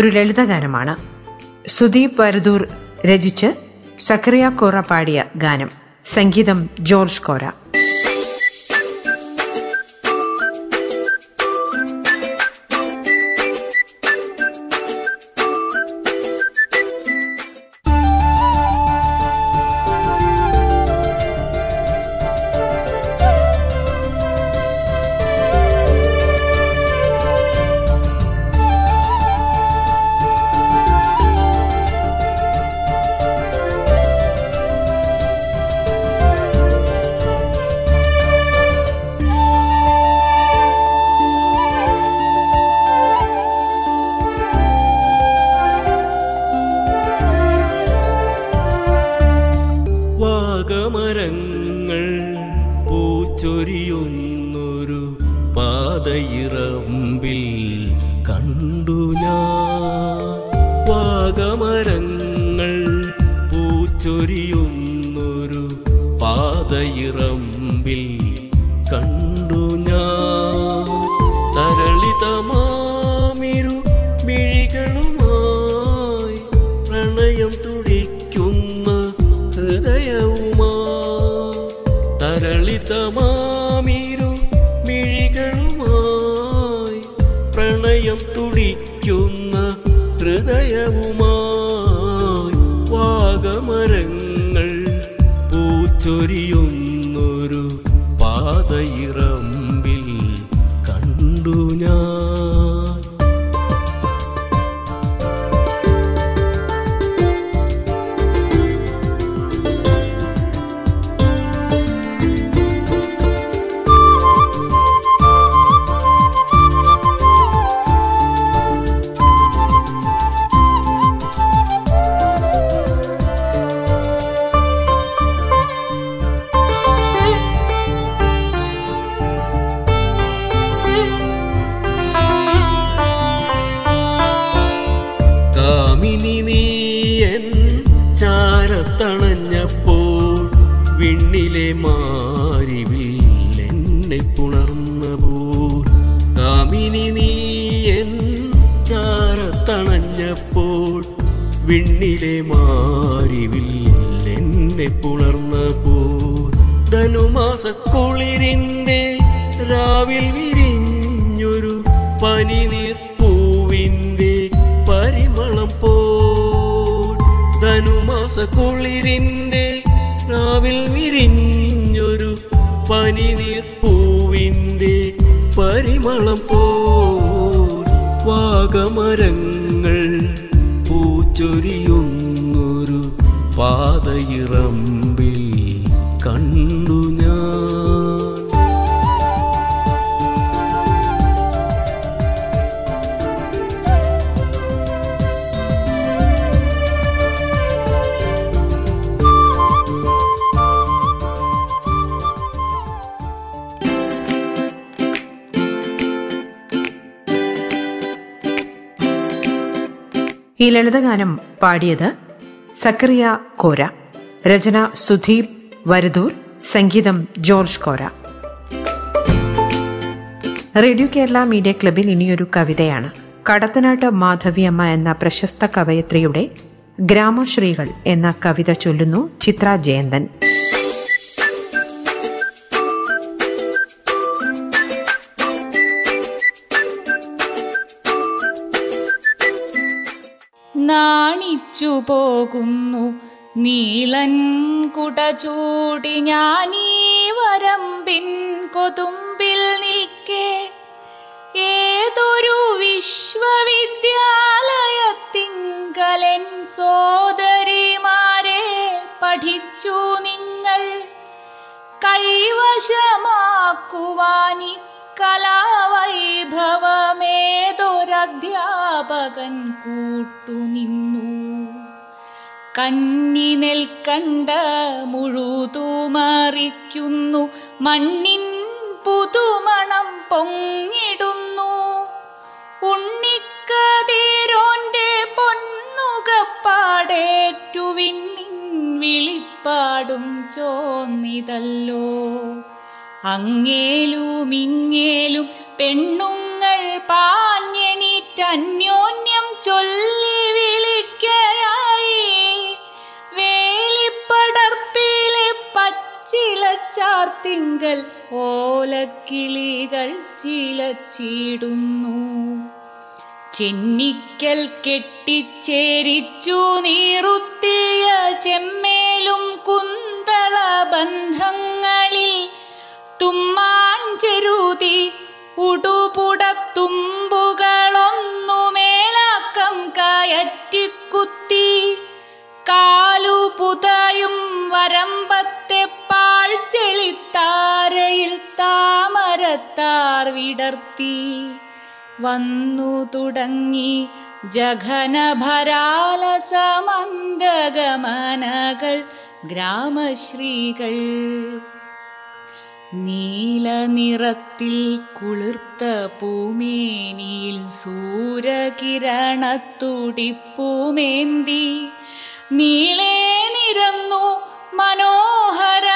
ഒരു ലളിതഗാനമാണ്. സുദീപ് വരദൂർ രചിച്ച് സക്രിയ കോറ പാടിയ ഗാനം സംഗീതം ജോർജ് കോര ഹൃദയവുമായി വാഗമരങ്ങൾ പൂച്ചൊരിയുന്നൊരു മാരിവിൽ എന്നെ പുണർന്നപ്പോൾ കാമിനി നീ എൻ ചാരത്തണഞ്ഞപ്പോൾ വിണ്ണിലെ മാരിവിൽ എന്നെ പുണർന്നപ്പോൾ ധനുമാസക്കുളിരിന്റെ രാവിൽ വിരിഞ്ഞൊരു പനിനീർപ്പൂവിന്റെ പരിമളം പോൽ ധനുമാസക്കുളിരിന്റെ രാവിൽ വിരിഞ്ഞൊരു പനിനീർപ്പൂവിന്റെ പരിമളം പോ വാഗമരങ്ങൾ പൂച്ചൊരിയുന്നൊരു പാതയിറമ്പിൽ ലളിതഗാനം പാടിയത് സക്രിയ കോര രചന സുധീപ് വരദൂർ സംഗീതം George Kora. Radio Kerala media ക്ലബിൽ ഇനിയൊരു കവിതയാണ്. കടത്തനാട്ട് മാധവിയമ്മ എന്ന പ്രശസ്ത കവയത്രിയുടെ ഗ്രാമശ്രീകൾ എന്ന കവിത ചൊല്ലുന്നു ചിത്ര ജയന്തൻ. പോകുന്നു നീളൻ കുട ചൂടി ഞാനീ വരമ്പിൻ കൊതുമ്പിൽ നിൽക്കേ. ഏതൊരു വിശ്വവിദ്യാലയത്തിങ്കലൻ സോദരിമാരെ പഠിച്ചു നിങ്ങൾ. കൈവശമാക്കുവാനി കലാവൈഭവമേതൊരധ്യാപകൻ കൂട്ടുനിന്നു. കന്നി കണ്ട മുഴുതുമറിക്കുന്നു മണ്ണിൻ പുതുമണം പൊങ്ങിടുന്നു. ഉണ്ണിക്കതിരോന്റെ പൊന്നുകപ്പാടേറ്റുവിൻ വിളിപ്പാടും ചോന്നിതല്ലോ. അങ്ങേലും ഇങ്ങേലും പെണ്ണുങ്ങൾ പാഞ്ഞെണീറ്റന്യോന്യം ചൊല്ലി പച്ചിലച്ചാർത്തിങ്കൽ ഓലക്കിളികൾ ചിലച്ചിടുന്നു. ചെന്നിക്കൽ കെട്ടിച്ചേരിച്ചു നീറുത്തിയ ചെമ്മേലും കുന്തള ബന്ധങ്ങളിൽ തുമ്മാൻ ചെരുതി ഉടുപുടത്തുമ്പുകളൊന്നുമേലാക്കം വിടർത്തി. വന്നു തുടങ്ങി ജഘനഭരാലസമന്ദഗമനകൾ ഗ്രാമശ്രീകൾ. നീല നിറത്തിൽ കുളിർത്ത പൂമേനിയിൽ സൂര്യകിരണത്തുടിപ്പൂമേന്തി നീളേ നിരന്നു മനോഹര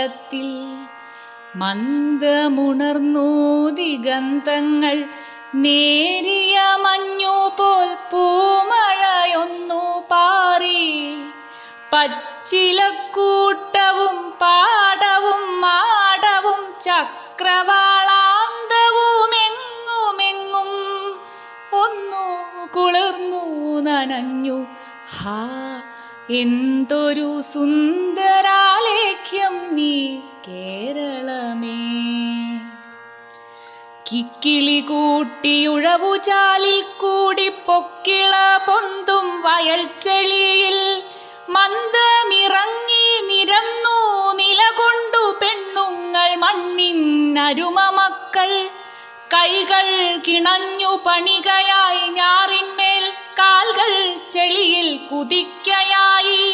കേദാരത്തിൽ മന്ദമുണർന്നു ദിഗന്ധങ്ങൾ നേരിയ മഞ്ഞുപോൽ പൂമഴയൊന്നു പാറി. പച്ചിലക്കൂട്ടവും പാടവും മാടവും ചക്രവാളാന്തവും എങ്ങുമെങ്ങും ഒന്നു കുളിർന്നു നനഞ്ഞു. ഹാ എന്തൊരു സുന്ദരാലേഖ്യം നീ കേരളമേ. കിക്കിളി കൂട്ടിയുഴവു ചാലിൽ കൂടി പൊക്കിള പൊന്തും വയൽച്ചെളിയിൽ മന്ദമിറങ്ങി നിരന്നു നിലകൊണ്ടു പെണ്ണുങ്ങൾ മണ്ണിനരുമ മക്കൾ. കൈകൾ കിണഞ്ഞു പണികയായി ഞാറിന്മേൽ കാൽകൾ ചെളിയിൽ കുതിക്കയായി.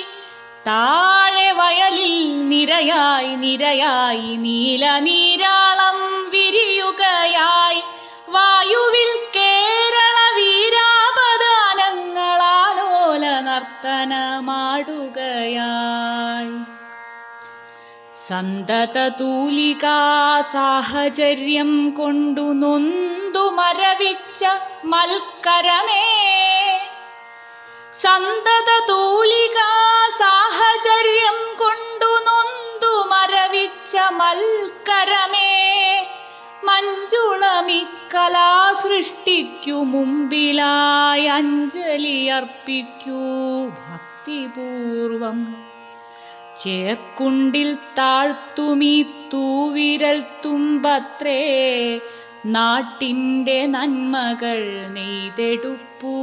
താഴെ വയലിൽ നിരയായി നിരയായി നീല നീരാളം വിരിയുകയായി. വായുവിൽ കേരള വീരാപദാനങ്ങളാലോല നർത്തനമാടുകയായി. സന്തത തൂലികാ സാഹചര്യം കൊണ്ടു നൊന്തു മരവിച്ച മൽക്കരമേ. സന്തത തൂലികാ മഞ്ജുളമിക്കലാ സൃഷ്ടിക്കു മുമ്പിലായി അഞ്ജലി അർപ്പിക്കൂ. ഭക്തിപൂർവം ചേർക്കുണ്ടിൽ താഴ്ത്തുമീ തൂവിരൽ തുമ്പത്രേ. നാട്ടിന്റെ നന്മകൾ നെയ്തെടുപ്പൂ.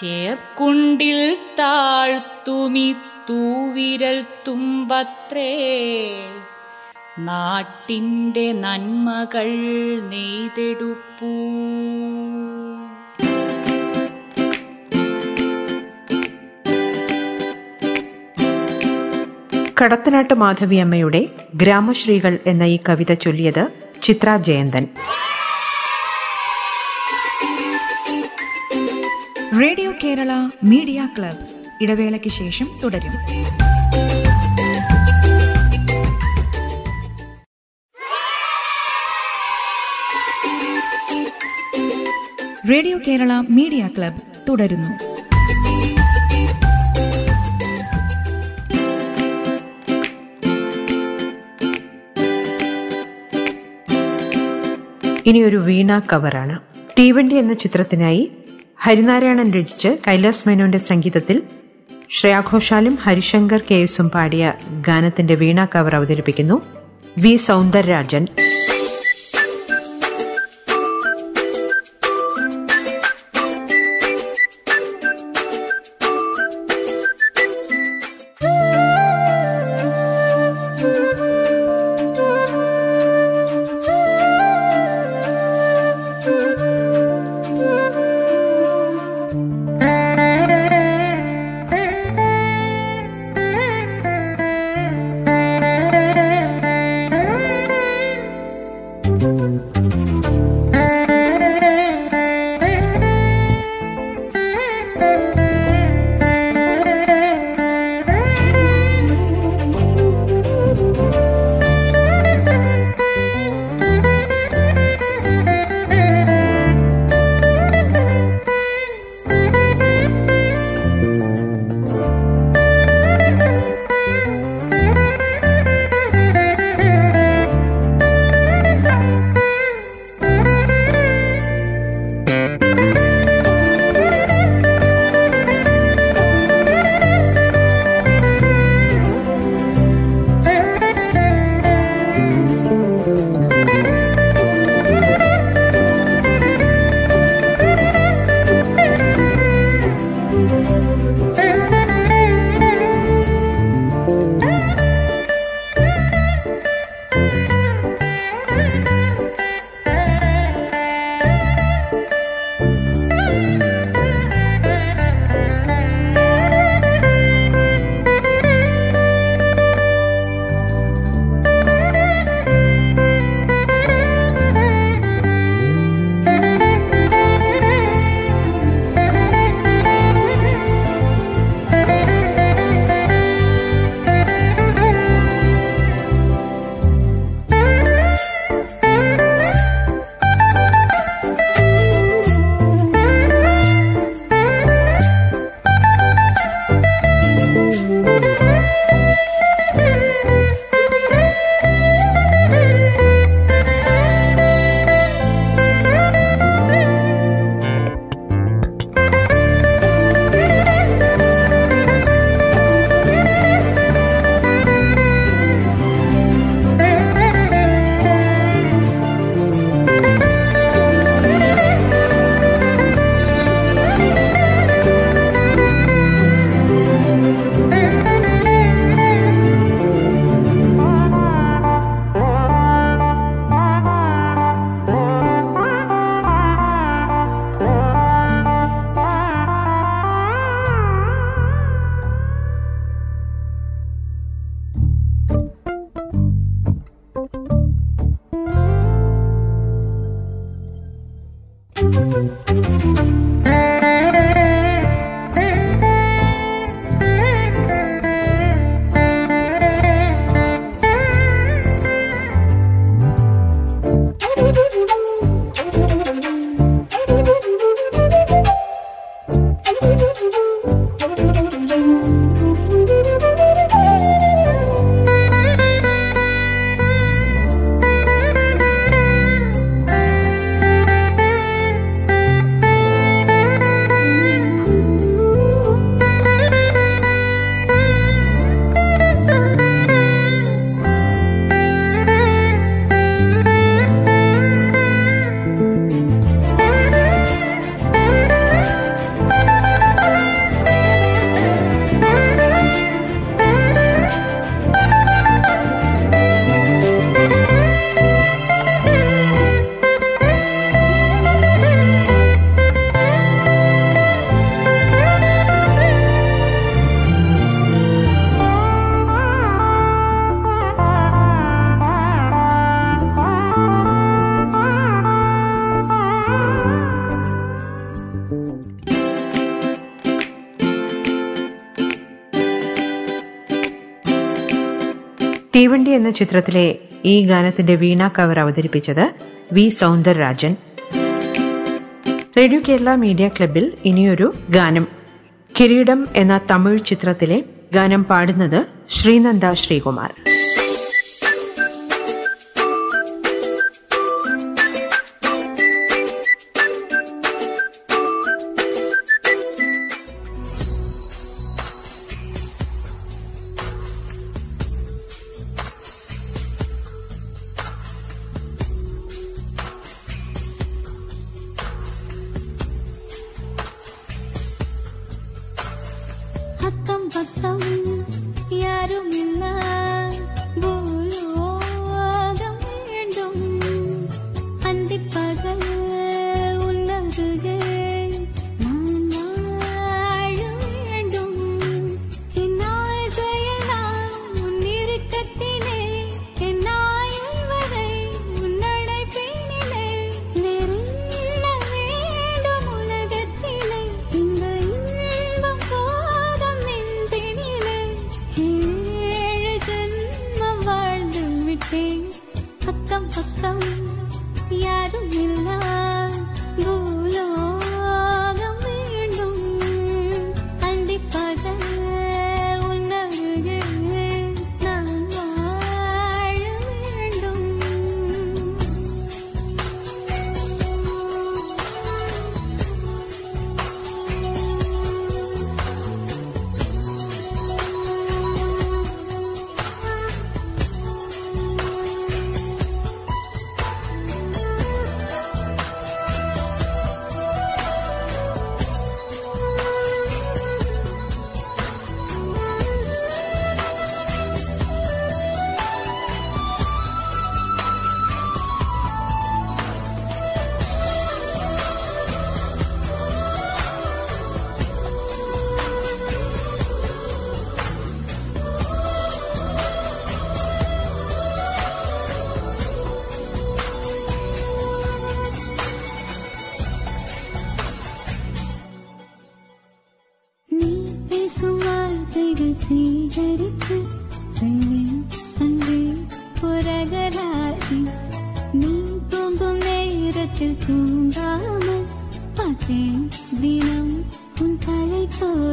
ചേർക്കുണ്ടിൽ താഴ്ത്തുമി തൂവിരൽ തുമ്പത്രേ. നാട്ടിന്റെ നന്മകൾ നെയ്തെടുപ്പൂ. കടത്തനാട്ട് മാധവിയമ്മയുടെ ഗ്രാമശ്രീകൾ എന്ന ഈ കവിത ചൊല്ലിയത് Chithra Jayanthan. Radio Kerala media club. ഇടവേളയ്ക്ക് ശേഷം തുടരും. റേഡിയോ കേരള മീഡിയ ക്ലബ് തുടരുന്നു. ഇനിയൊരു വീണ കവറാണ്. തീവണ്ടി എന്ന ചിത്രത്തിനായി ഹരിനാരായണൻ രചിച്ച് കൈലാസ് മേനോന്റെ സംഗീതത്തിൽ ശ്രേയാഘോഷാലും ഹരിശങ്കർ കെ എസും പാടിയ ഗാനത്തിന്റെ വീണ കവർ അവതരിപ്പിക്കുന്നു. വി സൗന്ദരരാജൻ. Música തീവണ്ടി എന്ന ചിത്രത്തിലെ ഈ ഗാനത്തിന്റെ വീണ കവർ അവതരിപ്പിച്ചത് V Soundararajan. Radio Kerala media ക്ലബിൽ ഇനിയൊരു ഗാനം. കിരീടം എന്ന തമിഴ് ചിത്രത്തിലെ ഗാനം പാടുന്നത് ശ്രീനന്ദ ശ്രീകുമാർ.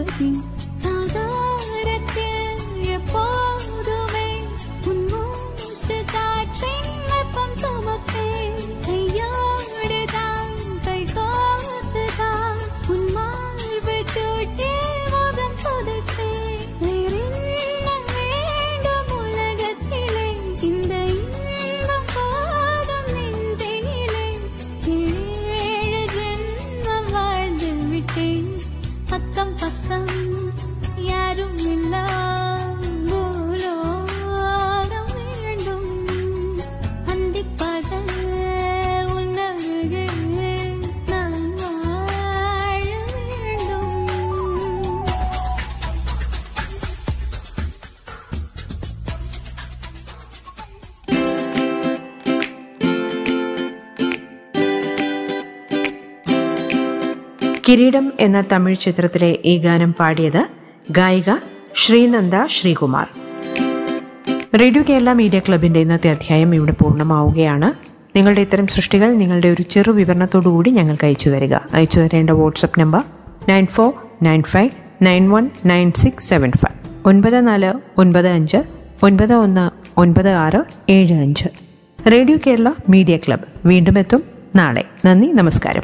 You. കിരീടം എന്ന തമിഴ് ചിത്രത്തിലെ ഈ ഗാനം പാടിയത് ഗായിക ശ്രീനന്ദ ശ്രീകുമാർ. റേഡിയോ കേരള മീഡിയ ക്ലബിന്റെ ഇന്നത്തെ അധ്യായം ഇവിടെ പൂർണമാവുകയാണ്. നിങ്ങളുടെ ഇത്തരം സൃഷ്ടികൾ നിങ്ങളുടെ ഒരു ചെറു വിവരണത്തോടുകൂടി ഞങ്ങൾക്ക് അയച്ചു തരിക. അയച്ചു തരേണ്ട WhatsApp number nine four nine five nine one nine six seven five. ഒൻപത് നാല് ഒൻപത് അഞ്ച് ഒൻപത് ഒന്ന് ഒൻപത് ആറ് ഏഴ് അഞ്ച്. Radio Kerala media club. വീണ്ടും എത്തും നാളെ. നന്ദി നമസ്കാരം.